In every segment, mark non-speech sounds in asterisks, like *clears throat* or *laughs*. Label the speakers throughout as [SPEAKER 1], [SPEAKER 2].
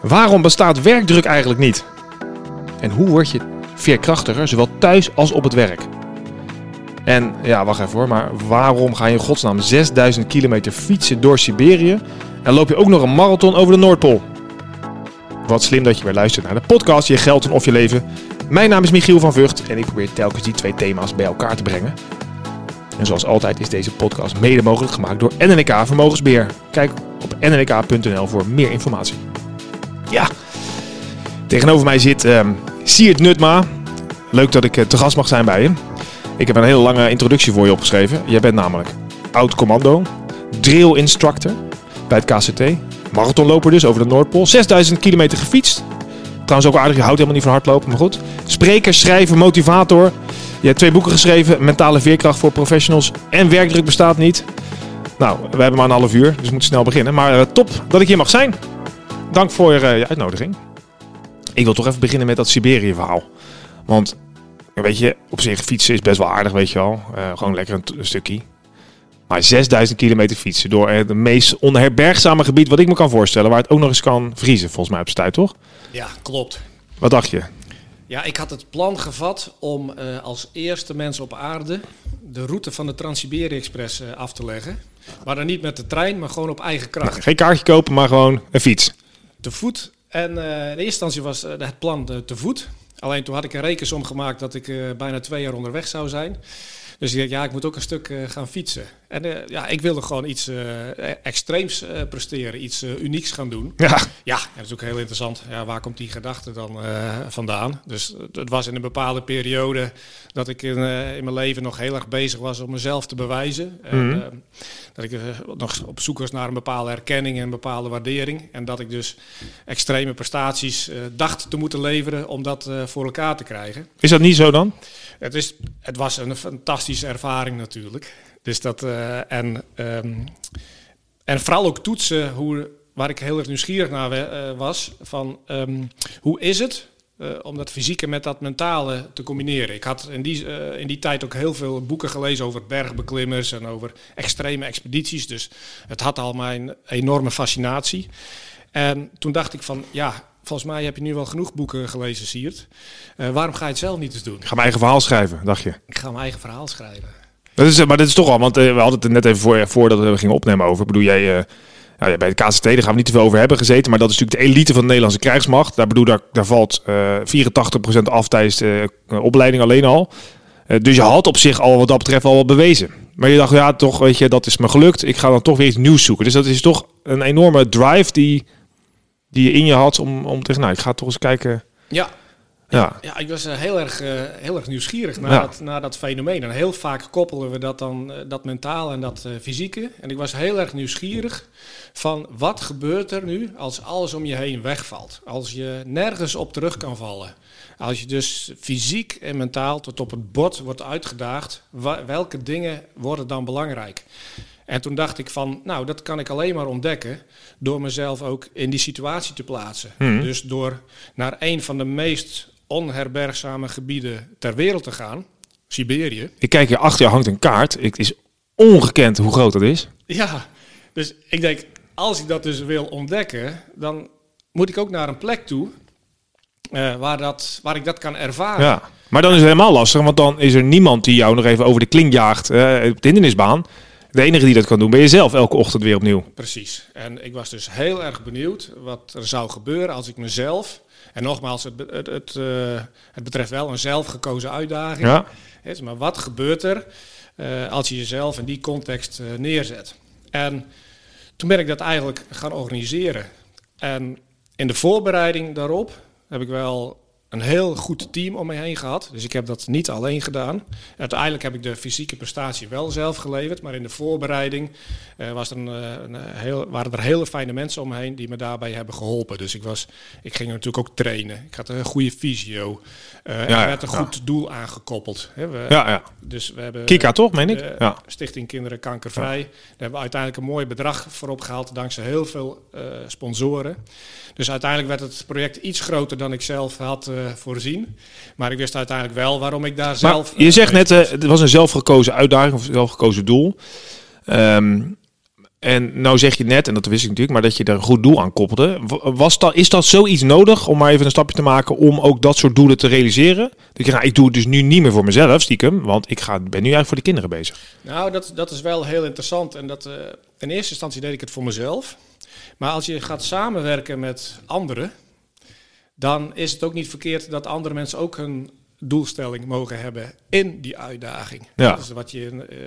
[SPEAKER 1] Waarom bestaat werkdruk eigenlijk niet? En hoe word je veerkrachtiger, zowel thuis als op het werk? En ja, wacht even hoor, maar waarom ga je in godsnaam 6000 kilometer fietsen door Siberië en loop je ook nog een marathon over de Noordpool? Wat slim dat je weer luistert naar de podcast Je Geld en Of Je Leven. Mijn naam is Michiel van Vught en ik probeer telkens die twee thema's bij elkaar te brengen. En zoals altijd is deze podcast mede mogelijk gemaakt door NNK Vermogensbeheer. Kijk op nnk.nl voor meer informatie. Ja, tegenover mij zit um, Siert Nutma. Leuk dat ik uh, te gast mag zijn bij je. Ik heb een hele lange introductie voor je opgeschreven. Jij bent namelijk oud commando, drill instructor bij het KCT, marathonloper dus over de Noordpool, 6000 kilometer gefietst. Trouwens ook aardig, je houdt helemaal niet van hardlopen, maar goed. Spreker, schrijver, motivator. Je hebt twee boeken geschreven, Mentale Veerkracht voor Professionals en Werkdruk bestaat niet. Nou, we hebben maar een half uur, dus we moeten snel beginnen. Maar uh, top dat ik hier mag zijn. Dank voor uh, je uitnodiging. Ik wil toch even beginnen met dat Siberië-verhaal. Want, weet je, op zich fietsen is best wel aardig, weet je wel. Uh, gewoon lekker een, een, stukje. Maar 6000 kilometer fietsen door het meest onherbergzame gebied wat ik me kan voorstellen. Waar het ook nog eens kan vriezen, volgens mij op zijn tijd, toch?
[SPEAKER 2] Ja, klopt.
[SPEAKER 1] Wat dacht je?
[SPEAKER 2] Ja, ik had het plan gevat om uh, als eerste mens op aarde de route van de Trans-Siberië-express uh, af te leggen. Maar dan niet met de trein, maar gewoon op eigen kracht.
[SPEAKER 1] Ja, geen kaartje kopen, maar gewoon een fiets.
[SPEAKER 2] Te voet. En uh, in eerste instantie was het plan te voet. Alleen toen had ik een rekensom gemaakt dat ik bijna twee jaar onderweg zou zijn. Dus ik dacht, ja, ik moet ook een stuk gaan fietsen. En uh, ja, ik wilde gewoon iets uh, extreems presteren, iets unieks gaan doen.
[SPEAKER 1] Ja.
[SPEAKER 2] Ja, en dat is ook heel interessant. Ja, waar komt die gedachte dan vandaan? Dus het was in een bepaalde periode dat ik in, in, mijn leven nog heel erg bezig was om mezelf te bewijzen.
[SPEAKER 1] Mhm.
[SPEAKER 2] En, dat ik nog op zoek was naar een bepaalde erkenning en een bepaalde waardering. En dat ik dus extreme prestaties dacht te moeten leveren om dat voor elkaar te krijgen.
[SPEAKER 1] Is dat niet zo dan?
[SPEAKER 2] Het, is, het was een fantastische ervaring natuurlijk. Dus dat, en, um, en vooral ook toetsen, hoe, waar ik heel erg nieuwsgierig naar was, van um, hoe is het uh, om dat fysieke met dat mentale te combineren. Ik had in die, in die tijd ook heel veel boeken gelezen over bergbeklimmers en over extreme expedities. Dus het had al mijn enorme fascinatie. En toen dacht ik van, ja, volgens mij heb je nu wel genoeg boeken gelezen, Siert. Uh, waarom ga je het zelf niet eens doen?
[SPEAKER 1] Ik ga mijn eigen verhaal schrijven, dacht je?
[SPEAKER 2] Ik ga mijn eigen verhaal schrijven.
[SPEAKER 1] Dat is, maar dat is toch al, want we hadden het net even voor, voordat we gingen opnemen over. Ik bedoel, jij, nou, bij de KCT, daar gaan we niet te veel over hebben gezeten. Maar dat is natuurlijk de elite van de Nederlandse krijgsmacht. Daar, bedoel, daar, daar valt 84% af tijdens de opleiding alleen al. dus je had op zich al wat dat betreft al wat bewezen. Maar je dacht, ja, toch, weet je, dat is me gelukt. Ik ga dan toch weer iets nieuws zoeken. Dus dat is toch een enorme drive die die je in je had om, om te nou, ik ga toch eens kijken.
[SPEAKER 2] Ja.
[SPEAKER 1] Ja.
[SPEAKER 2] ja, ik was uh, heel, erg, uh, heel erg nieuwsgierig naar,
[SPEAKER 1] Ja.
[SPEAKER 2] dat, naar dat fenomeen. En heel vaak koppelen we dat dan, uh, dat mentaal en dat fysieke. En ik was heel erg nieuwsgierig van wat gebeurt er nu als alles om je heen wegvalt. Als je nergens op terug kan vallen. Als je dus fysiek en mentaal tot op het bord wordt uitgedaagd, welke dingen worden dan belangrijk? En toen dacht ik van, nou, dat kan ik alleen maar ontdekken door mezelf ook in die situatie te plaatsen.
[SPEAKER 1] Hmm.
[SPEAKER 2] Dus door naar een van de meest onherbergzame gebieden ter wereld te gaan, Siberië.
[SPEAKER 1] Ik kijk hier achter je hangt een kaart. Het is ongekend hoe groot dat is.
[SPEAKER 2] Ja, dus ik denk, als ik dat dus wil ontdekken, dan moet ik ook naar een plek toe uh, waar, dat, waar ik dat kan ervaren.
[SPEAKER 1] Ja, maar dan is het helemaal lastig, want dan is er niemand die jou nog even over de kling jaagt uh, op de hindernisbaan. De enige die dat kan doen ben je zelf elke ochtend weer opnieuw.
[SPEAKER 2] Precies. En ik was dus heel erg benieuwd wat er zou gebeuren als ik mezelf... En nogmaals, het, het, het, uh, het betreft wel een zelfgekozen uitdaging.
[SPEAKER 1] Ja.
[SPEAKER 2] Maar wat gebeurt er uh, als je jezelf in die context uh, neerzet? En toen ben ik dat eigenlijk gaan organiseren. En in de voorbereiding daarop heb ik wel een heel goed team om me heen gehad. Dus ik heb dat niet alleen gedaan. Uiteindelijk heb ik de fysieke prestatie wel zelf geleverd. Maar in de voorbereiding uh, was er een, een heel, waren er hele fijne mensen om me heen die me daarbij hebben geholpen. Dus ik, was, ik ging natuurlijk ook trainen. Ik had een goede fysio. Uh, ja, er werd een goed doel aangekoppeld. He, we,
[SPEAKER 1] ja, ja.
[SPEAKER 2] Dus we hebben,
[SPEAKER 1] Kika toch, meen ik?
[SPEAKER 2] Ja. Stichting Kinderen Kankervrij. Daar hebben we uiteindelijk een mooi bedrag voor opgehaald. Dankzij heel veel uh, sponsoren. Dus uiteindelijk werd het project iets groter dan ik zelf had voorzien. Maar ik wist uiteindelijk wel waarom ik daar
[SPEAKER 1] maar
[SPEAKER 2] zelf.
[SPEAKER 1] Je zegt net, uh, het was een zelfgekozen uitdaging of zelfgekozen doel. Um, En nou zeg je net, en dat wist ik natuurlijk, maar dat je er een goed doel aan koppelde. Was dat, is dat zoiets nodig om maar even een stapje te maken om ook dat soort doelen te realiseren? Dat je, nou, ik doe het dus nu niet meer voor mezelf, stiekem, want ik ga, ben nu eigenlijk voor de kinderen bezig.
[SPEAKER 2] Nou, dat, dat is wel heel interessant. En dat, eh, in eerste instantie deed ik het voor mezelf. Maar als je gaat samenwerken met anderen, dan is het ook niet verkeerd dat andere mensen ook een doelstelling mogen hebben in die uitdaging.
[SPEAKER 1] Ja.
[SPEAKER 2] Dus wat je in, eh,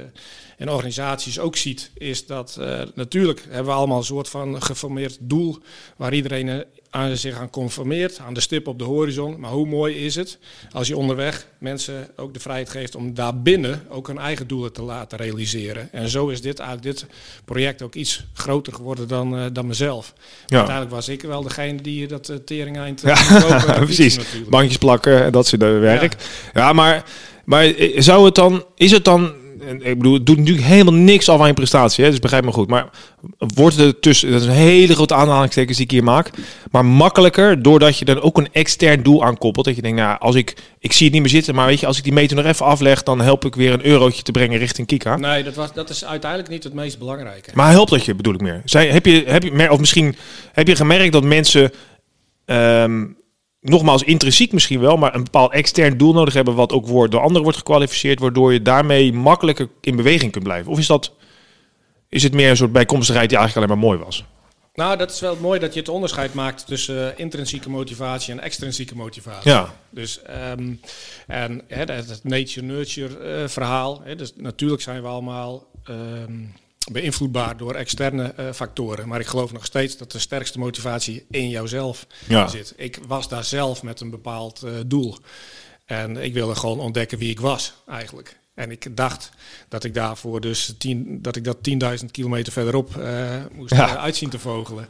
[SPEAKER 2] in organisaties ook ziet, is dat eh, natuurlijk hebben we allemaal een soort van geformeerd doel waar iedereen eh, aan zich aan conformeert, aan de stip op de horizon. Maar hoe mooi is het als je onderweg mensen ook de vrijheid geeft om daarbinnen ook hun eigen doelen te laten realiseren. En zo is dit eigenlijk dit project ook iets groter geworden dan, eh, dan mezelf.
[SPEAKER 1] Ja.
[SPEAKER 2] Uiteindelijk was ik wel degene die dat uh, tering eind
[SPEAKER 1] Ja, *laughs* precies. Bankjes plakken en dat soort eh, werk. Ja, maar, maar eh, zou het dan, is het dan, en ik bedoel, het doet natuurlijk helemaal niks af aan je prestatie, hè, dus begrijp me goed. Maar wordt het tussen, dat is een hele grote aanhalingstekens die ik hier maak, maar makkelijker doordat je dan ook een extern doel aankoppelt. Dat je denkt, nou, als ik, ik zie het niet meer zitten, maar weet je, als ik die meter nog even afleg, dan help ik weer een eurotje te brengen richting Kika.
[SPEAKER 2] Nee, dat, was, dat is uiteindelijk niet het meest belangrijke.
[SPEAKER 1] Maar helpt dat je, bedoel ik meer? Zij, heb je, heb je, of misschien heb je gemerkt dat mensen, ehm, nogmaals intrinsiek misschien wel, maar een bepaald extern doel nodig hebben, wat ook wordt, door anderen wordt gekwalificeerd, waardoor je daarmee makkelijker in beweging kunt blijven? Of is dat, is het meer een soort bijkomstigheid die eigenlijk alleen maar mooi was?
[SPEAKER 2] Nou, dat is wel mooi dat je het onderscheid maakt tussen uh, intrinsieke motivatie en extrinsieke motivatie.
[SPEAKER 1] Ja.
[SPEAKER 2] Dus um, en hè, het nature-nurture uh, verhaal. Hè, dus natuurlijk zijn we allemaal um, beïnvloedbaar door externe uh, factoren. Maar ik geloof nog steeds dat de sterkste motivatie in jouzelf
[SPEAKER 1] Ja.
[SPEAKER 2] zit. Ik was daar zelf met een bepaald uh, doel. En ik wilde gewoon ontdekken wie ik was, eigenlijk. En ik dacht dat ik daarvoor dus tien, dat ik dat 10.000 kilometer verderop uh, moest
[SPEAKER 1] Ja.
[SPEAKER 2] uitzien te vogelen.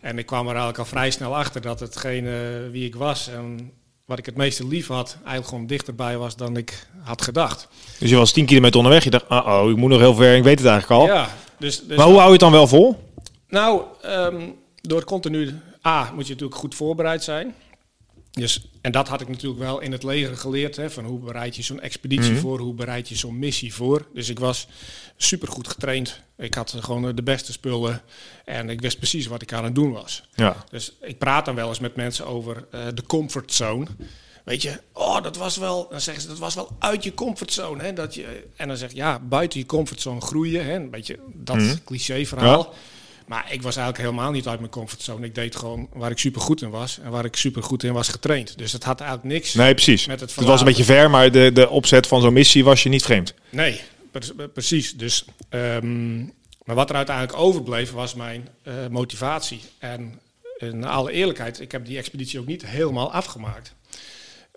[SPEAKER 2] En ik kwam er eigenlijk al vrij snel achter dat hetgene wie ik was en wat ik het meeste lief had, eigenlijk gewoon dichterbij was dan ik had gedacht.
[SPEAKER 1] Dus je was 10 kilometer onderweg, je dacht, oh, ik moet nog heel ver, ik weet het eigenlijk al.
[SPEAKER 2] Ja, dus, dus
[SPEAKER 1] maar hoe hou je het dan wel vol?
[SPEAKER 2] Nou, um, door continu, A, moet je natuurlijk goed voorbereid zijn. Dus, en dat had ik natuurlijk wel in het leger geleerd. Hè, van hoe bereid je zo'n expeditie
[SPEAKER 1] Mhm.
[SPEAKER 2] mm -hmm. voor? Hoe bereid je zo'n missie voor? Dus ik was super goed getraind. Ik had gewoon de beste spullen. En ik wist precies wat ik aan het doen was.
[SPEAKER 1] Ja.
[SPEAKER 2] Dus ik praat dan wel eens met mensen over uh, de comfortzone. Weet je, oh, dat was wel, dan zeggen ze, dat was wel uit je comfortzone. Hè, dat je, en dan zeg ik, ja, buiten je comfortzone groeien. Hè, een beetje dat
[SPEAKER 1] Mhm.
[SPEAKER 2] cliché verhaal. Ja. Maar ik was eigenlijk helemaal niet uit mijn comfortzone. Ik deed gewoon waar ik super goed in was en waar ik super goed in was getraind. Dus het had eigenlijk niks
[SPEAKER 1] Nee, precies.
[SPEAKER 2] met het
[SPEAKER 1] Het was een beetje ver, maar de, de opzet van zo'n missie was je niet vreemd.
[SPEAKER 2] Nee, pre precies. Dus, um, maar wat er uiteindelijk overbleef was mijn uh, motivatie. En in alle eerlijkheid, ik heb die expeditie ook niet helemaal afgemaakt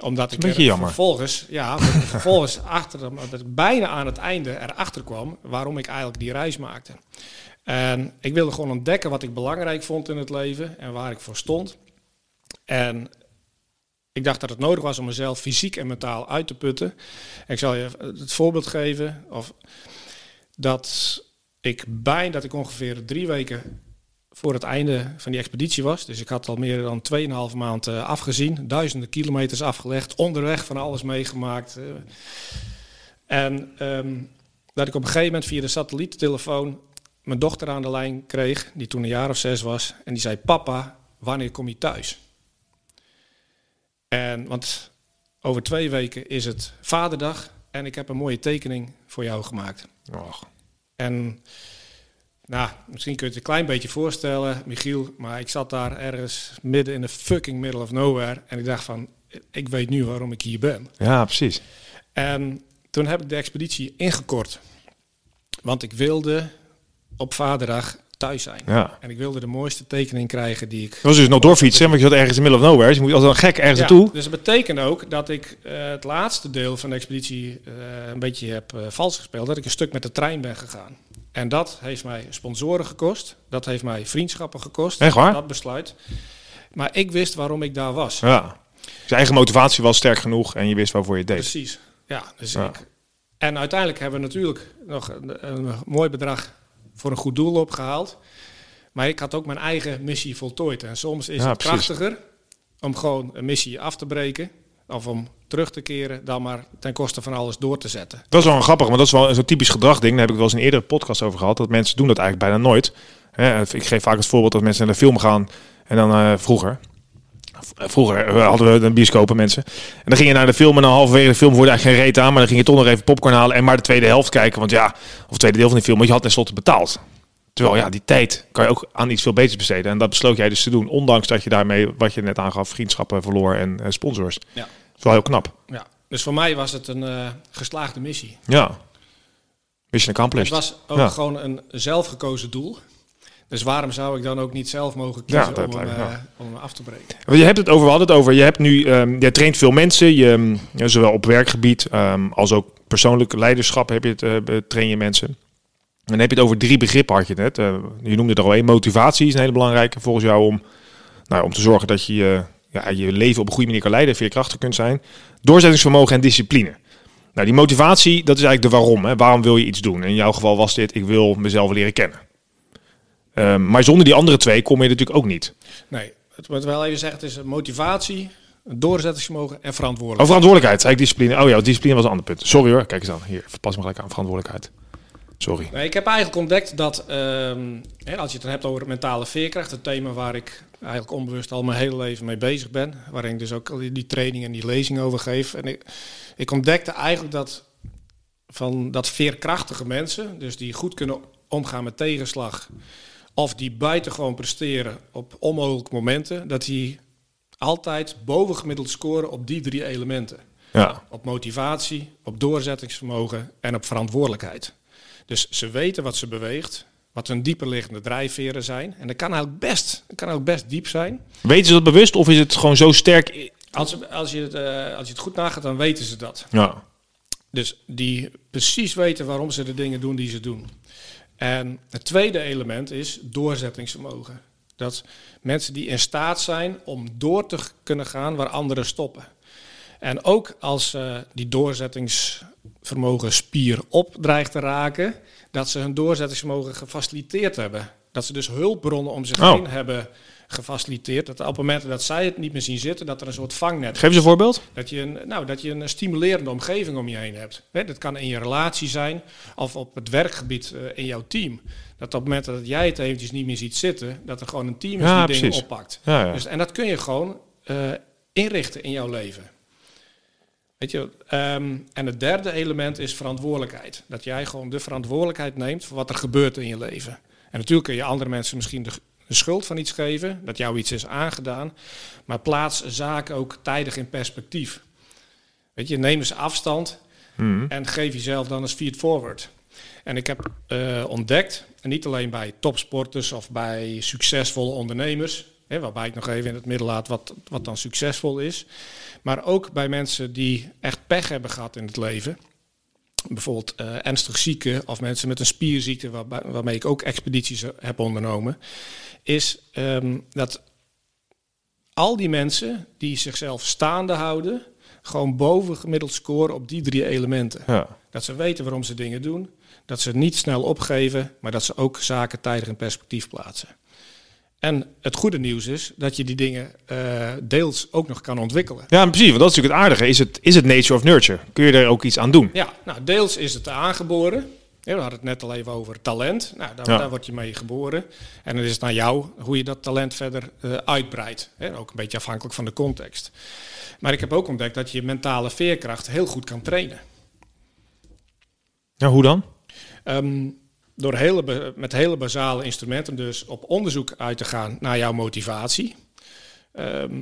[SPEAKER 2] omdat ik
[SPEAKER 1] er
[SPEAKER 2] vervolgens, ja, vervolgens *laughs* achter, dat ik bijna aan het einde erachter kwam waarom ik eigenlijk die reis maakte. En ik wilde gewoon ontdekken wat ik belangrijk vond in het leven en waar ik voor stond. En ik dacht dat het nodig was om mezelf fysiek en mentaal uit te putten. Ik zal je het voorbeeld geven. Of dat ik bijna dat ik ongeveer drie weken voor het einde van die expeditie was. Dus ik had al meer dan 2,5 maand uh, afgezien. Duizenden kilometers afgelegd. Onderweg van alles meegemaakt. Uh, en um, dat ik op een gegeven moment via de satelliettelefoon mijn dochter aan de lijn kreeg. Die toen een jaar of zes was. En die zei, papa, wanneer kom je thuis? En, want over twee weken is het vaderdag. En ik heb een mooie tekening voor jou gemaakt.
[SPEAKER 1] Och.
[SPEAKER 2] En nou, misschien kun je het een klein beetje voorstellen, Michiel, maar ik zat daar ergens midden in de fucking middle of nowhere en ik dacht van, ik weet nu waarom ik hier ben.
[SPEAKER 1] Ja, precies.
[SPEAKER 2] En toen heb ik de expeditie ingekort, want ik wilde op vaderdag thuis zijn.
[SPEAKER 1] Ja.
[SPEAKER 2] En ik wilde de mooiste tekening krijgen die ik...
[SPEAKER 1] Dat was dus nog doorfietsen, want je zat ergens in middle of nowhere. Dus je moet altijd een gek ergens
[SPEAKER 2] ja,
[SPEAKER 1] naartoe.
[SPEAKER 2] Dus dat betekent ook dat ik uh, het laatste deel van de expeditie uh, een beetje heb uh, vals gespeeld. Dat ik een stuk met de trein ben gegaan. En dat heeft mij sponsoren gekost. Dat heeft mij vriendschappen gekost.
[SPEAKER 1] Echt waar?
[SPEAKER 2] Dat besluit. Maar ik wist waarom ik daar was.
[SPEAKER 1] Ja. Zijn eigen motivatie was sterk genoeg en je wist waarvoor je het deed.
[SPEAKER 2] Precies. Ja, dus
[SPEAKER 1] Ja.
[SPEAKER 2] Ik, en uiteindelijk hebben we natuurlijk nog een, een mooi bedrag voor een goed doel opgehaald. Maar ik had ook mijn eigen missie voltooid. En soms is
[SPEAKER 1] Ja,
[SPEAKER 2] het
[SPEAKER 1] precies.
[SPEAKER 2] krachtiger om gewoon een missie af te breken. of om terug te keren dan maar ten koste van alles door te zetten.
[SPEAKER 1] Dat is wel een grappig, maar dat is wel zo'n typisch gedragding. Daar heb ik wel eens een eerdere podcast over gehad. Dat mensen doen dat eigenlijk bijna nooit. Ik geef vaak het voorbeeld dat mensen naar de film gaan en dan eh, vroeger. V- Vroeger eh, hadden we een bioscopen mensen. En dan ging je naar de film en dan halverwege de film hoorde eigenlijk geen reet aan. Maar dan ging je toch nog even popcorn halen en maar de tweede helft kijken. Want ja, of het tweede deel van die film, want je had tenslotte betaald. Terwijl ja, die tijd kan je ook aan iets veel beters besteden. En dat besloot jij dus te doen. Ondanks dat je daarmee, wat je net aangaf, vriendschappen verloor en eh, sponsors.
[SPEAKER 2] Ja.
[SPEAKER 1] Dat is wel heel knap.
[SPEAKER 2] Ja. Dus voor mij was het een eh, geslaagde missie.
[SPEAKER 1] Ja. Mission
[SPEAKER 2] Het
[SPEAKER 1] accomplished.
[SPEAKER 2] was ook
[SPEAKER 1] Ja.
[SPEAKER 2] gewoon een zelfgekozen doel. Dus waarom zou ik dan ook niet zelf mogen kiezen om, hem, eh, om hem af te breken?
[SPEAKER 1] Je hebt het over, we hadden het over, je hebt nu, ehm jij traint veel mensen, je, ehm, zowel op werkgebied ehm, als ook persoonlijk leiderschap heb je het, be- train je mensen. En dan heb je het over drie begrippen, had je het net. Eh, je noemde er al één, motivatie is een hele belangrijke volgens jou om, nou, om te zorgen dat je je, ja, je leven op een goede manier kan leiden, veerkrachtig kunt zijn. Doorzettingsvermogen en discipline. Nou, die motivatie, dat is eigenlijk de waarom. Hè? Waarom wil je iets doen? In jouw geval was dit, ik wil mezelf leren kennen. Ehm, maar zonder die andere twee kom je natuurlijk ook niet.
[SPEAKER 2] Nee, het moet wel even zeggen, het is motivatie, doorzettingsvermogen en
[SPEAKER 1] Oh,
[SPEAKER 2] verantwoordelijkheid.
[SPEAKER 1] verantwoordelijkheid, zei ik discipline. Oh ja, discipline was een ander punt. Sorry hoor, kijk eens aan. Hier, pas me gelijk aan, verantwoordelijkheid. Sorry.
[SPEAKER 2] Nee, ik heb eigenlijk ontdekt dat, ehm, hè, als je het dan hebt over mentale veerkracht, het thema waar ik eigenlijk onbewust al mijn hele leven mee bezig ben, waarin ik dus ook al die, die training en die lezing over geef. En ik, ik ontdekte eigenlijk dat van dat veerkrachtige mensen, dus die goed kunnen omgaan met tegenslag, of die buitengewoon presteren op onmogelijke momenten, dat die altijd bovengemiddeld scoren op die drie elementen.
[SPEAKER 1] Ja,
[SPEAKER 2] Op motivatie, op doorzettingsvermogen en op verantwoordelijkheid. Dus ze weten wat ze beweegt, wat hun dieperliggende drijfveren zijn. En dat kan ook best, dat kan ook best diep zijn.
[SPEAKER 1] weten ze dat bewust of is het gewoon zo sterk?
[SPEAKER 2] Als, als, je het, eh, als je het goed nagaat, dan weten ze dat.
[SPEAKER 1] Ja,
[SPEAKER 2] Dus die precies weten waarom ze de dingen doen die ze doen. En het tweede element is doorzettingsvermogen. Dat mensen die in staat zijn om door te kunnen gaan waar anderen stoppen. En ook als eh, die doorzettingsvermogen spier op dreigt te raken, dat ze hun doorzettingsvermogen gefaciliteerd hebben. Dat ze dus hulpbronnen om zich
[SPEAKER 1] Oh.
[SPEAKER 2] heen hebben gefaciliteerd. Dat op het moment dat zij het niet meer zien zitten, dat er een soort vangnet
[SPEAKER 1] geef eens een voorbeeld.
[SPEAKER 2] dat je, een, nou, dat je een stimulerende omgeving om je heen hebt. Dat kan in je relatie zijn of op het werkgebied eh, in jouw team. Dat op het moment dat jij het eventjes niet meer ziet zitten, dat er gewoon een team is
[SPEAKER 1] Ja,
[SPEAKER 2] die dingen oppakt.
[SPEAKER 1] Ja, ja.
[SPEAKER 2] Dus, en dat kun je gewoon eh, inrichten in jouw leven. Weet je, ehm, en het derde element is verantwoordelijkheid. Dat jij gewoon de verantwoordelijkheid neemt voor wat er gebeurt in je leven. En natuurlijk kun je andere mensen misschien de, de schuld van iets geven, dat jou iets is aangedaan. Maar plaats zaken ook tijdig in perspectief. Weet je, neem eens afstand
[SPEAKER 1] Mhm.
[SPEAKER 2] en geef jezelf dan eens feed forward. En ik heb eh, ontdekt, en niet alleen bij topsporters of bij succesvolle ondernemers, hè, waarbij ik nog even in het midden laat wat, wat dan succesvol is, maar ook bij mensen die echt pech hebben gehad in het leven. Bijvoorbeeld eh, ernstig zieken of mensen met een spierziekte, waarmee ik ook expedities heb ondernomen, is ehm, dat al die mensen die zichzelf staande houden, gewoon bovengemiddeld scoren op die drie elementen.
[SPEAKER 1] Ja.
[SPEAKER 2] Dat ze weten waarom ze dingen doen. Dat ze niet snel opgeven, maar dat ze ook zaken tijdig in perspectief plaatsen. En het goede nieuws is dat je die dingen eh, deels ook nog kan ontwikkelen.
[SPEAKER 1] ja, precies. Want dat is natuurlijk het aardige. Is het, is het nature of nurture? Kun je er ook iets aan doen?
[SPEAKER 2] Ja, nou, deels is het aangeboren. Ja, we hadden het net al even over talent. Nou, daar,
[SPEAKER 1] Ja.
[SPEAKER 2] daar word je mee geboren. En dan is het naar jou hoe je dat talent verder eh, uitbreidt. Hè, ook een beetje afhankelijk van de context. Maar ik heb ook ontdekt dat je je mentale veerkracht heel goed kan trainen.
[SPEAKER 1] Ja, hoe dan?
[SPEAKER 2] Ehm, door hele, met hele basale instrumenten, dus op onderzoek uit te gaan naar jouw motivatie. Ehm,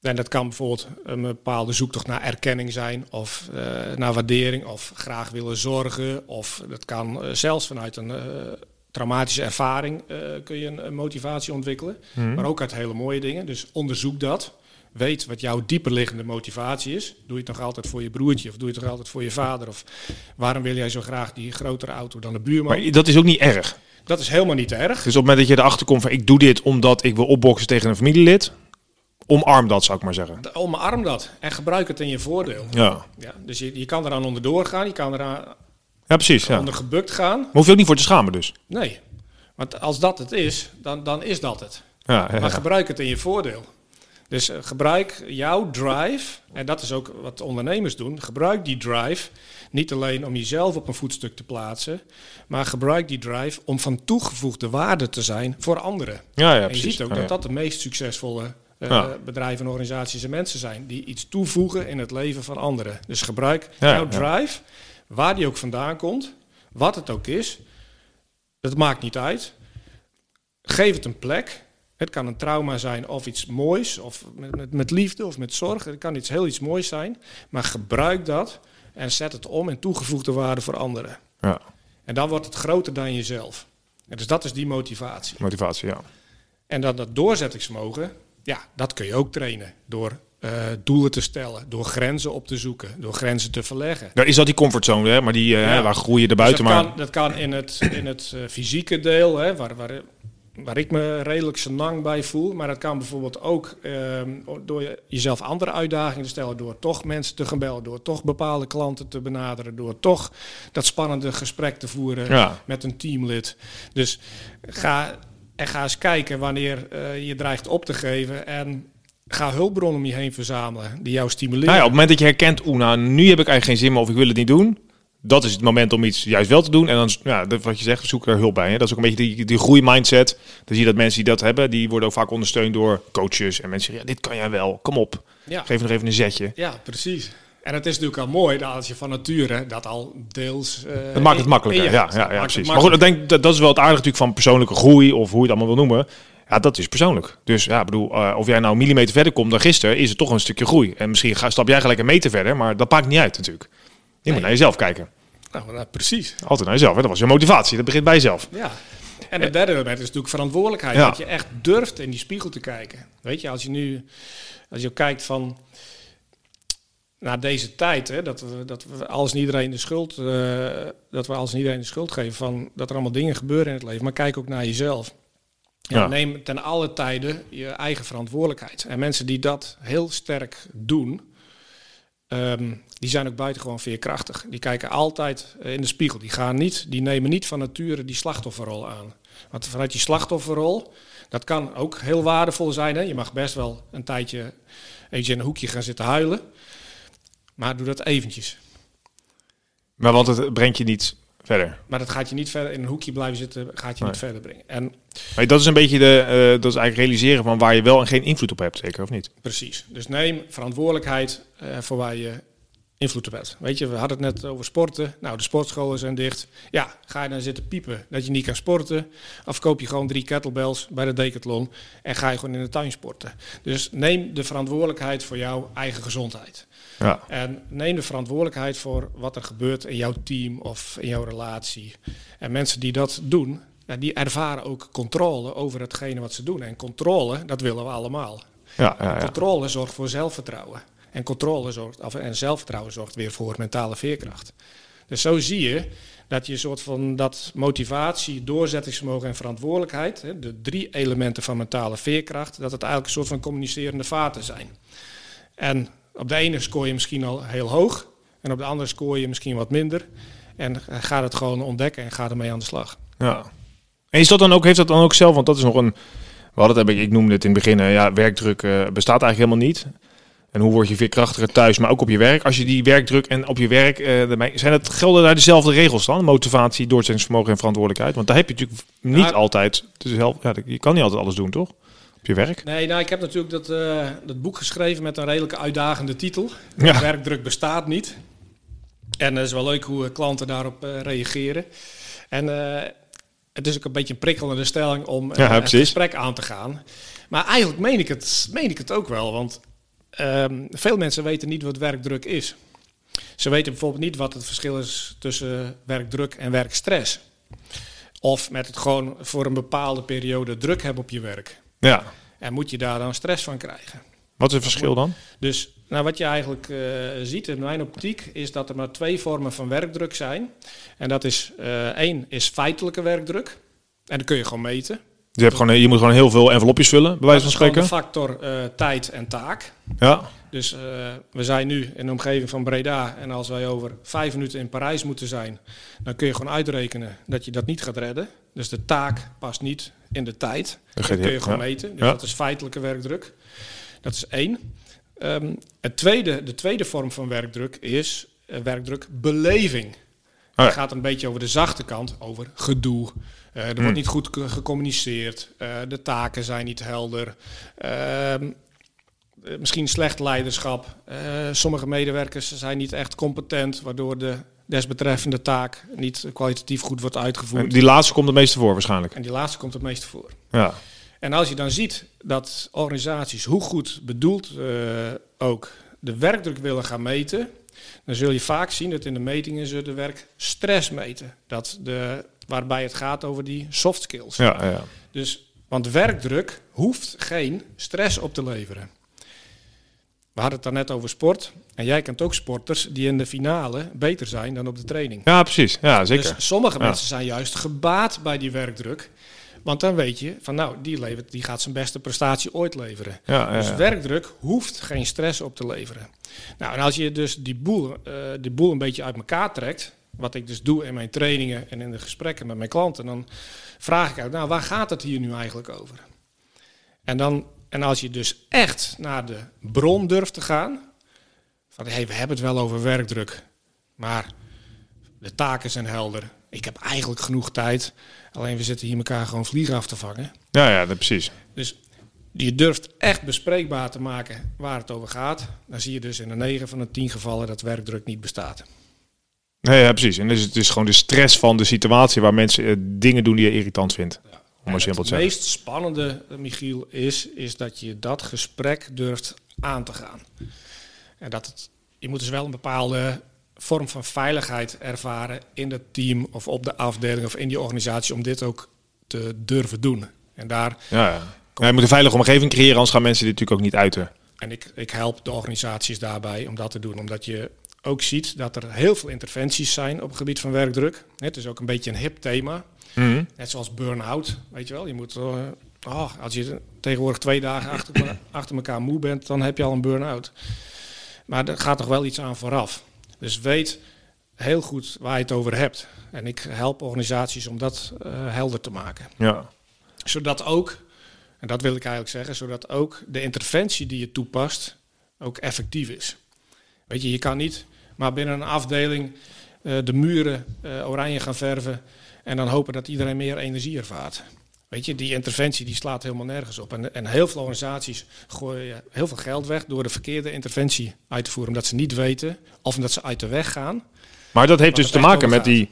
[SPEAKER 2] en dat kan bijvoorbeeld een bepaalde zoektocht naar erkenning zijn, of eh, naar waardering, of graag willen zorgen. Of dat kan eh, zelfs vanuit een eh, traumatische ervaring kun je een, motivatie ontwikkelen.
[SPEAKER 1] Mhm.
[SPEAKER 2] Maar ook uit hele mooie dingen. Dus onderzoek dat. Weet wat jouw dieperliggende motivatie is. Doe je het nog altijd voor je broertje of doe je het nog altijd voor je vader? Of waarom wil jij zo graag die grotere auto dan de buurman?
[SPEAKER 1] Maar dat is ook niet erg.
[SPEAKER 2] Dat is helemaal niet erg.
[SPEAKER 1] Dus op het moment dat je erachter komt van ik doe dit omdat ik wil opboksen tegen een familielid, omarm dat zou ik maar zeggen.
[SPEAKER 2] Omarm dat en gebruik het in je voordeel.
[SPEAKER 1] Ja,
[SPEAKER 2] Ja, dus je, je kan eraan onderdoor gaan, je kan eraan
[SPEAKER 1] ja precies. Ja. Maar
[SPEAKER 2] onder gebukt gaan.
[SPEAKER 1] hoef je ook niet voor te schamen dus.
[SPEAKER 2] Nee, want als dat het is, dan, dan is dat het.
[SPEAKER 1] Ja, ja,
[SPEAKER 2] Maar gebruik het in je voordeel. Dus gebruik jouw drive, en dat is ook wat ondernemers doen, gebruik die drive niet alleen om jezelf op een voetstuk te plaatsen, maar gebruik die drive om van toegevoegde waarde te zijn voor anderen.
[SPEAKER 1] Ja, ja,
[SPEAKER 2] en je ziet ook dat dat de meest succesvolle uh, bedrijven, organisaties en mensen zijn die iets toevoegen in het leven van anderen. Dus gebruik jouw drive, waar die ook vandaan komt, wat het ook is. Het maakt niet uit. Geef het een plek. Het kan een trauma zijn of iets moois, of met, met, met liefde of met zorg. Het kan iets heel iets moois zijn. Maar gebruik dat en zet het om in toegevoegde waarde voor anderen.
[SPEAKER 1] Ja.
[SPEAKER 2] En dan wordt het groter dan jezelf. En dus dat is die motivatie.
[SPEAKER 1] Motivatie, ja.
[SPEAKER 2] En dan dat doorzettingsmogen, ja, dat kun je ook trainen door uh, doelen te stellen, door grenzen op te zoeken, door grenzen te verleggen.
[SPEAKER 1] Nou, is dat die comfortzone, hè? maar die, uh, ja. waar groei je erbuiten?
[SPEAKER 2] Dus
[SPEAKER 1] dat,
[SPEAKER 2] maar... kan, dat kan in het, in het uh, fysieke deel, hè, waar, waar, waar ik me redelijk senang bij voel. Maar dat kan bijvoorbeeld ook ehm, door jezelf andere uitdagingen te stellen. Door toch mensen te gaan bellen. Door toch bepaalde klanten te benaderen. Door toch dat spannende gesprek te voeren met een teamlid. Dus ga, en ga eens kijken wanneer uh, je dreigt op te geven. En ga hulpbronnen om je heen verzamelen die jou stimuleren.
[SPEAKER 1] Nou ja, op het moment dat je herkent, oeh, nou, nu heb ik eigenlijk geen zin meer of ik wil het niet doen dat is het moment om iets juist wel te doen. En dan, ja, wat je zegt, zoek er hulp bij. Hè. Dat is ook een beetje die, die groeimindset. Dan zie je dat mensen die dat hebben, die worden ook vaak ondersteund door coaches. En mensen zeggen, ja, dit kan jij wel, kom op. Ja. Geef nog even een zetje.
[SPEAKER 2] Ja, precies. En het is natuurlijk al mooi dat als je van nature dat al deels... Uh,
[SPEAKER 1] dat maakt het makkelijker, ja, ja, ja, precies. Maar goed, ik denk, dat, dat is wel het aardige natuurlijk van persoonlijke groei, of hoe je het allemaal wil noemen. Ja, dat is persoonlijk. Dus ja, bedoel, uh, of jij nou een millimeter verder komt dan gisteren, is het toch een stukje groei. En misschien ga, stap jij gelijk een meter verder, maar dat maakt niet uit natuurlijk. Je nee. moet naar jezelf kijken.
[SPEAKER 2] Nou, nou, precies.
[SPEAKER 1] Altijd naar jezelf. Hè? Dat was je motivatie. Dat begint bij jezelf.
[SPEAKER 2] Ja. En het derde element is natuurlijk verantwoordelijkheid. Dat je echt durft in die spiegel te kijken. Weet je, als je nu als je kijkt van naar deze tijd, hè, dat, we, dat we alles en iedereen de schuld, uh, dat we alles en iedereen de schuld geven van dat er allemaal dingen gebeuren in het leven. Maar kijk ook naar jezelf. Ja, ja. Neem ten alle tijden je eigen verantwoordelijkheid. En mensen die dat heel sterk doen, um, die zijn ook buitengewoon veerkrachtig. Die kijken altijd eh, in de spiegel. Die, gaan niet, die nemen niet van nature die slachtofferrol aan. Want vanuit die slachtofferrol, dat kan ook heel waardevol zijn. Hè? Je mag best wel een tijdje eentje in een hoekje gaan zitten huilen. Maar doe dat eventjes.
[SPEAKER 1] Maar want het brengt je niet verder.
[SPEAKER 2] Maar dat gaat je niet verder in een hoekje blijven zitten, gaat je niet verder brengen. En
[SPEAKER 1] maar dat is een beetje de, uh, dat is eigenlijk realiseren van waar je wel en geen invloed op hebt, zeker of niet?
[SPEAKER 2] Precies. Dus neem verantwoordelijkheid uh, voor waar je invloed op hebt. Weet je, we hadden het net over sporten. Nou, de sportscholen zijn dicht. Ja, ga je dan zitten piepen dat je niet kan sporten? Of koop je gewoon drie kettlebells bij de Decathlon en ga je gewoon in de tuin sporten? Dus neem de verantwoordelijkheid voor jouw eigen gezondheid.
[SPEAKER 1] Ja.
[SPEAKER 2] En neem de verantwoordelijkheid voor wat er gebeurt in jouw team of in jouw relatie. En mensen die dat doen, die ervaren ook controle over hetgene wat ze doen. En controle, dat willen we allemaal.
[SPEAKER 1] Ja, ja, ja.
[SPEAKER 2] Controle zorgt voor zelfvertrouwen. En controle zorgt, of, en zelfvertrouwen zorgt weer voor mentale veerkracht. Dus zo zie je dat je een soort van dat motivatie, doorzettingsvermogen en verantwoordelijkheid, hè, de drie elementen van mentale veerkracht, dat het eigenlijk een soort van communicerende vaten zijn. En op de ene scoor je misschien al heel hoog en op de andere scoor je misschien wat minder. En ga het gewoon ontdekken en ga ermee aan de slag.
[SPEAKER 1] Ja. En is dat dan ook, heeft dat dan ook zelf, want dat is nog een, we hadden het, ik noemde het in het begin, ja, werkdruk uh, bestaat eigenlijk helemaal niet. En hoe word je veerkrachtiger thuis, maar ook op je werk? Als je die werkdruk en op je werk, uh, zijn het, gelden daar dezelfde regels dan? Motivatie, doorzettingsvermogen en verantwoordelijkheid? Want daar heb je natuurlijk niet nou, altijd, dus ja, je kan niet altijd alles doen, toch? Op je werk?
[SPEAKER 2] Nee, nou, ik heb natuurlijk dat, uh, dat boek geschreven met een redelijk uitdagende titel. Ja. Werkdruk bestaat niet. En het is wel leuk hoe klanten daarop uh, reageren. En het is ook een beetje een prikkelende stelling om ja, het gesprek aan te gaan. Maar eigenlijk meen ik het, meen ik het ook wel, want Um, veel mensen weten niet wat werkdruk is. Ze weten bijvoorbeeld niet wat het verschil is tussen werkdruk en werkstress. Of met het gewoon voor een bepaalde periode druk hebben op je werk.
[SPEAKER 1] Ja.
[SPEAKER 2] En moet je daar dan stress van krijgen.
[SPEAKER 1] Wat is het verschil dan?
[SPEAKER 2] Dus nou, wat je eigenlijk uh, ziet in mijn optiek is dat er maar twee vormen van werkdruk zijn. En dat is uh, één is feitelijke werkdruk. En dat kun je gewoon meten.
[SPEAKER 1] Je, hebt gewoon, je moet gewoon heel veel envelopjes vullen, bij wijze van spreken.
[SPEAKER 2] factor uh, tijd en taak.
[SPEAKER 1] Ja.
[SPEAKER 2] Dus uh, we zijn nu in de omgeving van Breda. En als wij over vijf minuten in Parijs moeten zijn, dan kun je gewoon uitrekenen dat je dat niet gaat redden. Dus de taak past niet in de tijd. Dat, dat kun je gewoon ja. meten. Dus ja. dat is feitelijke werkdruk. Dat is één. Ehm, het tweede, de tweede vorm van werkdruk is uh, werkdrukbeleving. Oh ja. Het gaat een beetje over de zachte kant, over gedoe. Uh, er wordt hmm. niet goed gecommuniceerd. Uh, de taken zijn niet helder. Ehm, misschien slecht leiderschap. sommige medewerkers zijn niet echt competent, waardoor de desbetreffende taak niet kwalitatief goed wordt uitgevoerd.
[SPEAKER 1] En die laatste komt het meeste voor waarschijnlijk.
[SPEAKER 2] En die laatste komt het meeste voor.
[SPEAKER 1] Ja.
[SPEAKER 2] En als je dan ziet dat organisaties, hoe goed bedoeld uh, ook, de werkdruk willen gaan meten, dan zul je vaak zien dat in de metingen ze de werkstress meten. Dat de, waarbij het gaat over die soft skills.
[SPEAKER 1] Ja, ja.
[SPEAKER 2] Dus, want werkdruk hoeft geen stress op te leveren. We hadden het net over sport. En jij kent ook sporters die in de finale beter zijn dan op de training.
[SPEAKER 1] Ja, precies. Ja, zeker.
[SPEAKER 2] Dus sommige mensen zijn juist gebaat bij die werkdruk. Want dan weet je van nou, die, levert, die gaat zijn beste prestatie ooit leveren.
[SPEAKER 1] Ja,
[SPEAKER 2] dus werkdruk hoeft geen stress op te leveren. Nou, en als je dus die boel, uh, die boel een beetje uit elkaar trekt, wat ik dus doe in mijn trainingen en in de gesprekken met mijn klanten, dan vraag ik uit, nou, waar gaat het hier nu eigenlijk over? En, dan, en als je dus echt naar de bron durft te gaan, van hé, hey, we hebben het wel over werkdruk, maar de taken zijn helder. Ik heb eigenlijk genoeg tijd. Alleen we zitten hier elkaar gewoon vliegen af te vangen.
[SPEAKER 1] Ja, ja, dat precies.
[SPEAKER 2] Dus je durft echt bespreekbaar te maken waar het over gaat. Dan zie je dus in de 9 van de 10 gevallen dat werkdruk niet bestaat.
[SPEAKER 1] Nee, ja, precies. En dus het is gewoon de stress van de situatie waar mensen eh, dingen doen die je irritant vindt. Ja. Om maar simpel te
[SPEAKER 2] zeggen. Het meest spannende, Michiel, is, is dat je dat gesprek durft aan te gaan. En dat het, je moet dus wel een bepaalde vorm van veiligheid ervaren in het team of op de afdeling of in die organisatie om dit ook te durven doen. En daar.
[SPEAKER 1] Ja, ja. ja je moet een veilige omgeving creëren, anders gaan mensen dit natuurlijk ook niet uiten.
[SPEAKER 2] En ik, ik help de organisaties daarbij om dat te doen, omdat je ook ziet dat er heel veel interventies zijn op het gebied van werkdruk. Het is ook een beetje een hip thema.
[SPEAKER 1] Mhm.
[SPEAKER 2] Net zoals burn-out, weet je wel. Je moet, uh, oh, als je tegenwoordig twee dagen achter, *clears throat* achter elkaar moe bent, dan heb je al een burn-out. Maar er gaat toch wel iets aan vooraf. Dus weet heel goed waar je het over hebt. En ik help organisaties om dat uh, helder te maken.
[SPEAKER 1] Ja.
[SPEAKER 2] Zodat ook, en dat wil ik eigenlijk zeggen, zodat ook de interventie die je toepast ook effectief is. Weet je, je kan niet maar binnen een afdeling uh, de muren uh, oranje gaan verven en dan hopen dat iedereen meer energie ervaart. Weet je, die interventie die slaat helemaal nergens op. En, en heel veel organisaties gooien heel veel geld weg door de verkeerde interventie uit te voeren. Omdat ze niet weten of omdat ze uit de weg gaan.
[SPEAKER 1] Maar dat heeft dus te maken met die,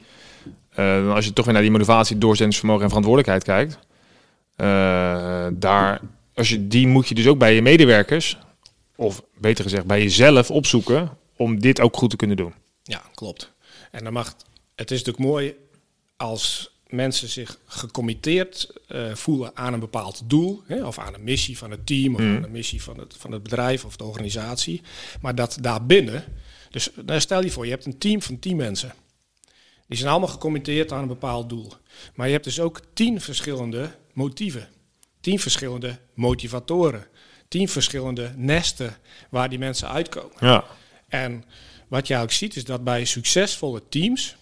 [SPEAKER 1] uh, als je toch weer naar die motivatie, doorzettingsvermogen en verantwoordelijkheid kijkt. Uh, daar, als je, die moet je dus ook bij je medewerkers, of beter gezegd bij jezelf opzoeken, om dit ook goed te kunnen doen.
[SPEAKER 2] Ja, klopt. En dan mag, het is natuurlijk mooi als mensen zich gecommitteerd uh, voelen aan een bepaald doel, hè, of aan een missie van het team, of mm. aan een missie van het, van het bedrijf of de organisatie. Maar dat daarbinnen, dus nou, stel je voor, je hebt een team van tien mensen. Die zijn allemaal gecommitteerd aan een bepaald doel. Maar je hebt dus ook tien verschillende motieven, tien verschillende motivatoren, tien verschillende nesten waar die mensen uitkomen.
[SPEAKER 1] Ja.
[SPEAKER 2] En wat je ook ziet is dat bij succesvolle teams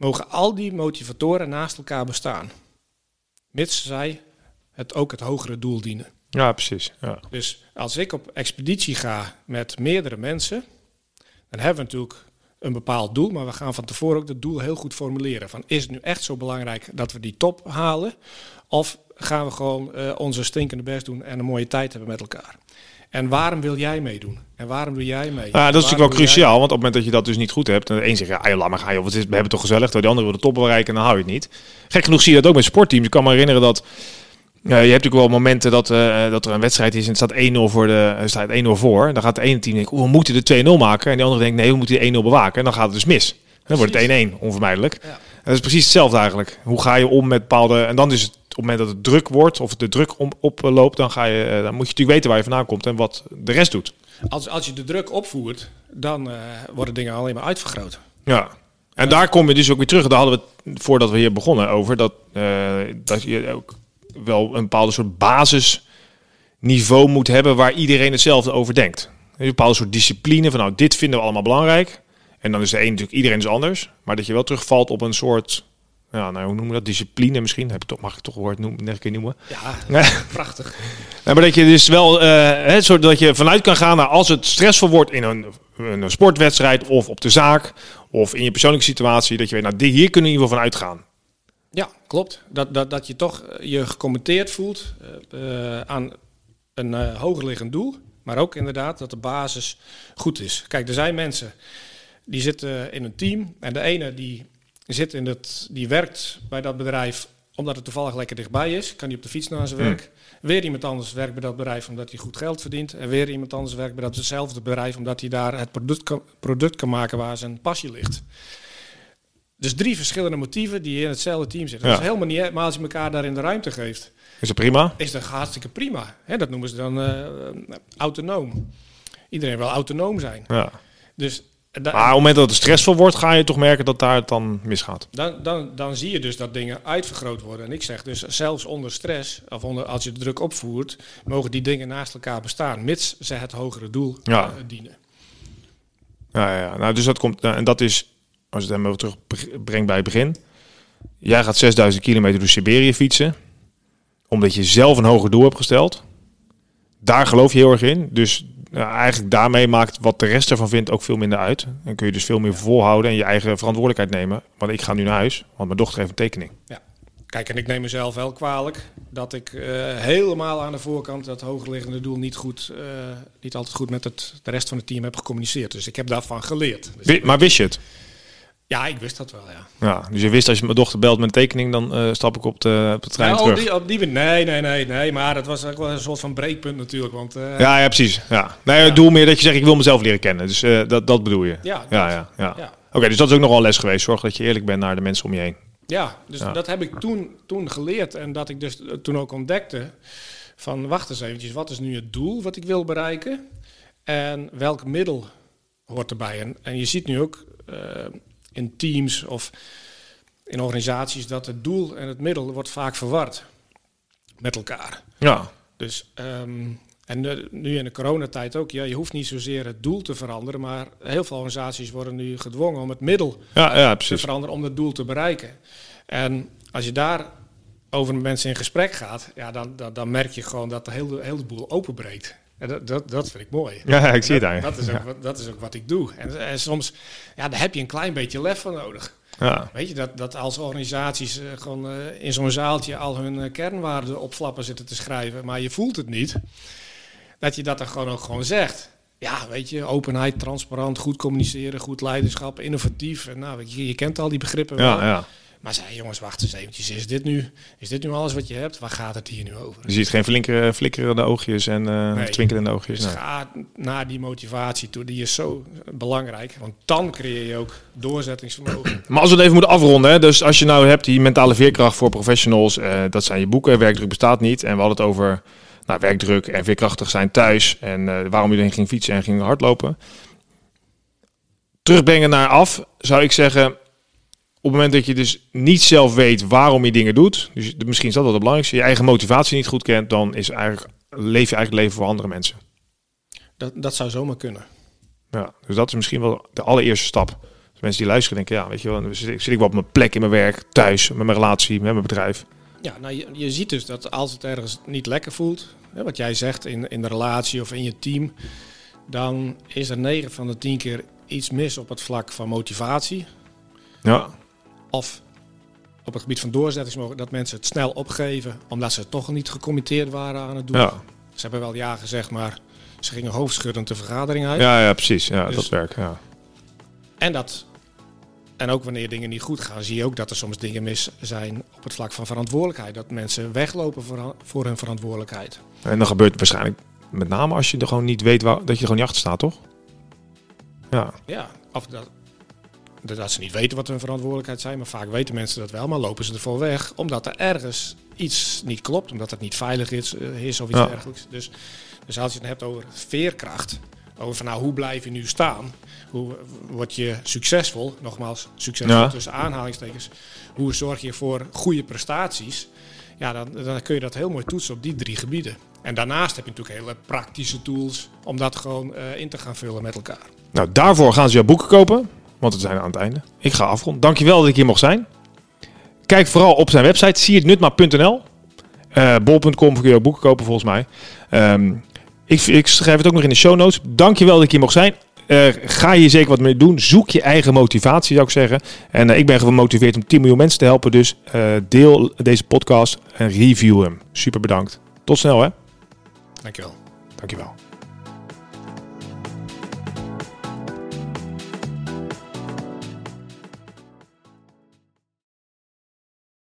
[SPEAKER 2] mogen al die motivatoren naast elkaar bestaan. Mits zij het ook het hogere doel dienen.
[SPEAKER 1] Ja, precies. Ja.
[SPEAKER 2] Dus als ik op expeditie ga met meerdere mensen, dan hebben we natuurlijk een bepaald doel, maar we gaan van tevoren ook het doel heel goed formuleren. Van is het nu echt zo belangrijk dat we die top halen? Of gaan we gewoon uh, onze stinkende best doen en een mooie tijd hebben met elkaar? En waarom wil jij meedoen? En waarom doe jij mee?
[SPEAKER 1] Ja, dat is natuurlijk wel cruciaal, want op het moment dat je dat dus niet goed hebt, en de een zegt, ja, laat maar gaan, joh, we hebben het toch gezellig, terwijl de andere wil de top bereiken, en dan hou je het niet. Gek genoeg zie je dat ook met sportteams. Ik kan me herinneren dat, uh, je hebt natuurlijk wel momenten dat, uh, dat er een wedstrijd is en het staat 1-0 voor de, er staat 1-0 voor. Dan gaat het ene team denken, we moeten de 2-0 maken. En de andere denkt, nee, we moeten de 1-0 bewaken. En dan gaat het dus mis. Dan wordt het 1-1, onvermijdelijk. Ja. Dat is precies hetzelfde eigenlijk. Hoe ga je om met bepaalde... En dan is het het moment dat het druk wordt of de druk om, oploopt, dan, ga je, dan moet je natuurlijk weten waar je vandaan komt en wat de rest doet.
[SPEAKER 2] Als, als je de druk opvoert, dan uh, worden dingen alleen maar uitvergroot.
[SPEAKER 1] Ja, en daar kom je dus ook weer terug. Daar hadden we het voordat we hier begonnen over dat, uh, dat je ook wel een bepaalde soort basisniveau moet hebben waar iedereen hetzelfde over denkt. Een bepaalde soort discipline van nou, dit vinden we allemaal belangrijk. En dan is de een natuurlijk, iedereen is anders. Maar dat je wel terugvalt op een soort ja, nou, hoe noemen we dat? Discipline misschien. Heb ik toch, mag ik toch woord noemen, een keer noemen.
[SPEAKER 2] Ja, *laughs* prachtig.
[SPEAKER 1] Ja, maar dat je dus wel, eh hè, zodat je vanuit kan gaan naar als het stressvol wordt in een, een sportwedstrijd of op de zaak of in je persoonlijke situatie, dat je weet, nou, die- hier kunnen we in ieder geval van uitgaan.
[SPEAKER 2] Ja, klopt. Dat, dat, dat je toch eh, je gecommenteerd voelt eh, aan een eh hoger liggend doel. Maar ook inderdaad dat de basis goed is. Kijk, er zijn mensen die zitten in een team. En de ene die, zit in het, die werkt bij dat bedrijf omdat het toevallig lekker dichtbij is. Kan hij op de fiets naar zijn
[SPEAKER 1] Hmm.
[SPEAKER 2] werk. Weer iemand anders werkt bij dat bedrijf omdat hij goed geld verdient. En weer iemand anders werkt bij datzelfde bedrijf omdat hij daar het product kan, product kan maken waar zijn passie ligt. Dus drie verschillende motieven die in hetzelfde team zitten. Dat is helemaal niet maar als je elkaar daarin de ruimte geeft,
[SPEAKER 1] Is dat prima?
[SPEAKER 2] is dat hartstikke prima. Hè, dat noemen ze dan eh, autonoom. Iedereen wil autonoom zijn.
[SPEAKER 1] Ja.
[SPEAKER 2] Dus
[SPEAKER 1] Maar op het moment dat het stressvol wordt, ga je toch merken dat daar het dan misgaat.
[SPEAKER 2] dan, dan, dan zie je dus dat dingen uitvergroot worden. En ik zeg dus, zelfs onder stress, of onder, als je de druk opvoert, mogen die dingen naast elkaar bestaan, mits ze het hogere doel
[SPEAKER 1] Ja.
[SPEAKER 2] eh, dienen.
[SPEAKER 1] Ja, ja, ja. Nou, dus dat komt, nou, en dat is, als het hem terugbrengt bij het begin. Jij gaat 6000 kilometer door Siberië fietsen, omdat je zelf een hoger doel hebt gesteld. Daar geloof je heel erg in. Dus nou, eigenlijk daarmee maakt wat de rest ervan vindt ook veel minder uit. Dan kun je dus veel meer volhouden en je eigen verantwoordelijkheid nemen. Want ik ga nu naar huis, want mijn dochter heeft een tekening.
[SPEAKER 2] Kijk, en ik neem mezelf wel kwalijk dat ik eh, helemaal aan de voorkant dat hogerliggende doel niet, goed, eh, niet altijd goed met het, de rest van het team heb gecommuniceerd. Dus ik heb daarvan geleerd. Dus
[SPEAKER 1] Maar wist je het?
[SPEAKER 2] Ja, ik wist dat wel, ja.
[SPEAKER 1] Ja, dus je wist als je mijn dochter belt met een tekening, dan eh, stap ik op de, op de trein
[SPEAKER 2] Nou, op die, op die, nee, nee, nee, nee, maar dat was ook wel een soort van breekpunt natuurlijk. Want, eh,
[SPEAKER 1] Ja, ja, precies. Ja. Nee,
[SPEAKER 2] Ja.
[SPEAKER 1] het doel meer dat je zegt, ik wil mezelf leren kennen. Dus eh, dat, dat bedoel je.
[SPEAKER 2] ja,
[SPEAKER 1] Ja, ja, ja.
[SPEAKER 2] ja.
[SPEAKER 1] Oké, dus dat is ook nog wel een les geweest. Zorg dat je eerlijk bent naar de mensen om je heen.
[SPEAKER 2] Ja, dus dat heb ik toen, toen geleerd. En dat ik dus toen ook ontdekte van wacht eens eventjes, wat is nu het doel wat ik wil bereiken? En welk middel hoort erbij? En, en je ziet nu ook in teams of in organisaties dat het doel en het middel wordt vaak verward met elkaar.
[SPEAKER 1] Ja,
[SPEAKER 2] Dus, ehm, en nu in de coronatijd ook, ja, je hoeft niet zozeer het doel te veranderen, maar heel veel organisaties worden nu gedwongen om het middel
[SPEAKER 1] ja, ja
[SPEAKER 2] te veranderen om dat doel te bereiken. En als je daar over met mensen in gesprek gaat, ja, dan, dan, dan merk je gewoon dat de hele, hele boel openbreekt. En dat, dat, dat vind ik mooi.
[SPEAKER 1] Ja, ik zie het
[SPEAKER 2] dat,
[SPEAKER 1] eigenlijk.
[SPEAKER 2] dat, is ook, wat- dat is ook wat ik doe. En, en soms, ja, daar heb je een klein beetje lef van nodig.
[SPEAKER 1] Ja.
[SPEAKER 2] Weet je, dat, dat als organisaties eh, gewoon eh, in zo'n zaaltje al hun eh, kernwaarden op flappen zitten te schrijven, maar je voelt het niet, dat je dat dan gewoon ook gewoon zegt. Ja, weet je, openheid, transparant, goed communiceren, goed leiderschap, innovatief. En nou, je, je kent al die begrippen wel.
[SPEAKER 1] Ja, ja.
[SPEAKER 2] Maar zei, jongens, wacht eens eventjes. Is dit, nu, is dit nu alles wat je hebt? Waar gaat het hier nu over?
[SPEAKER 1] Je ziet geen flinkeren, flikkerende oogjes en eh
[SPEAKER 2] Nee.
[SPEAKER 1] twinkelende oogjes.
[SPEAKER 2] Dus
[SPEAKER 1] Nee.
[SPEAKER 2] ga naar die motivatie toe. Die is zo belangrijk. Want dan creëer je ook doorzettingsvermogen. *clears throat*
[SPEAKER 1] Maar als we het even moeten afronden, hè, dus als je nou hebt die mentale veerkracht voor professionals, eh, dat zijn je boeken, werkdruk bestaat niet. En we hadden het over nou, werkdruk en veerkrachtig zijn thuis en eh, waarom je dan ging fietsen en ging hardlopen. Terugbrengen naar af, zou ik zeggen, op het moment dat je dus niet zelf weet waarom je dingen doet, dus misschien is dat wel het belangrijkste, je eigen motivatie niet goed kent, dan is eigenlijk, leef je eigenlijk leven voor andere mensen.
[SPEAKER 2] Dat, dat zou zomaar kunnen.
[SPEAKER 1] Ja, dus dat is misschien wel de allereerste stap. Dus mensen die luisteren denken, ja, weet je wel, zit ik, zit ik wel op mijn plek in mijn werk, thuis, met mijn relatie, met mijn bedrijf.
[SPEAKER 2] Ja, nou, je, je ziet dus dat als het ergens niet lekker voelt, hè, wat jij zegt in, in de relatie of in je team, dan is er 9 van de 10 keer iets mis op het vlak van motivatie.
[SPEAKER 1] Ja,
[SPEAKER 2] Of op het gebied van doorzettingsvermogen, dat mensen het snel opgeven, omdat ze toch niet gecommitteerd waren aan het doel.
[SPEAKER 1] ja,
[SPEAKER 2] Ze hebben wel ja gezegd, maar ze gingen hoofdschuddend de vergadering uit.
[SPEAKER 1] ja, ja precies. Ja,
[SPEAKER 2] Dus-
[SPEAKER 1] dat werkt. Ja.
[SPEAKER 2] En, dat, en ook wanneer dingen niet goed gaan, zie je ook dat er soms dingen mis zijn op het vlak van verantwoordelijkheid. Dat mensen weglopen voor, voor hun verantwoordelijkheid.
[SPEAKER 1] En dan gebeurt het waarschijnlijk met name als je er gewoon niet weet waar, dat je er gewoon niet achter staat, toch? Ja,
[SPEAKER 2] Ja, of dat, dat ze niet weten wat hun verantwoordelijkheid zijn, maar vaak weten mensen dat wel, maar lopen ze ervoor weg omdat er ergens iets niet klopt, omdat het niet veilig is, eh, is of iets
[SPEAKER 1] Ja.
[SPEAKER 2] dergelijks. Dus, dus als je het hebt over veerkracht, over van nou hoe blijf je nu staan, hoe word je succesvol, nogmaals succesvol
[SPEAKER 1] Ja.
[SPEAKER 2] tussen aanhalingstekens, hoe zorg je voor goede prestaties, ja, dan, dan kun je dat heel mooi toetsen op die drie gebieden. En daarnaast heb je natuurlijk hele praktische tools om dat gewoon eh, in te gaan vullen met elkaar.
[SPEAKER 1] nou daarvoor gaan ze jouw boeken kopen, want we zijn aan het einde. Ik ga afronden. Dankjewel dat ik hier mocht zijn. kijk vooral op zijn website, siertnutma.nl. Uh, bol.com kun je ook boeken kopen volgens mij. Ehm, ik, ik, schrijf het ook nog in de show notes. Dankjewel dat ik hier mocht zijn. Uh, ga je zeker wat mee doen. Zoek je eigen motivatie, zou ik zeggen. En uh, ik ben gemotiveerd om 10 miljoen mensen te helpen. Dus uh, deel deze podcast en review hem. Super bedankt. Tot snel, hè?
[SPEAKER 2] Dankjewel.
[SPEAKER 1] Dankjewel.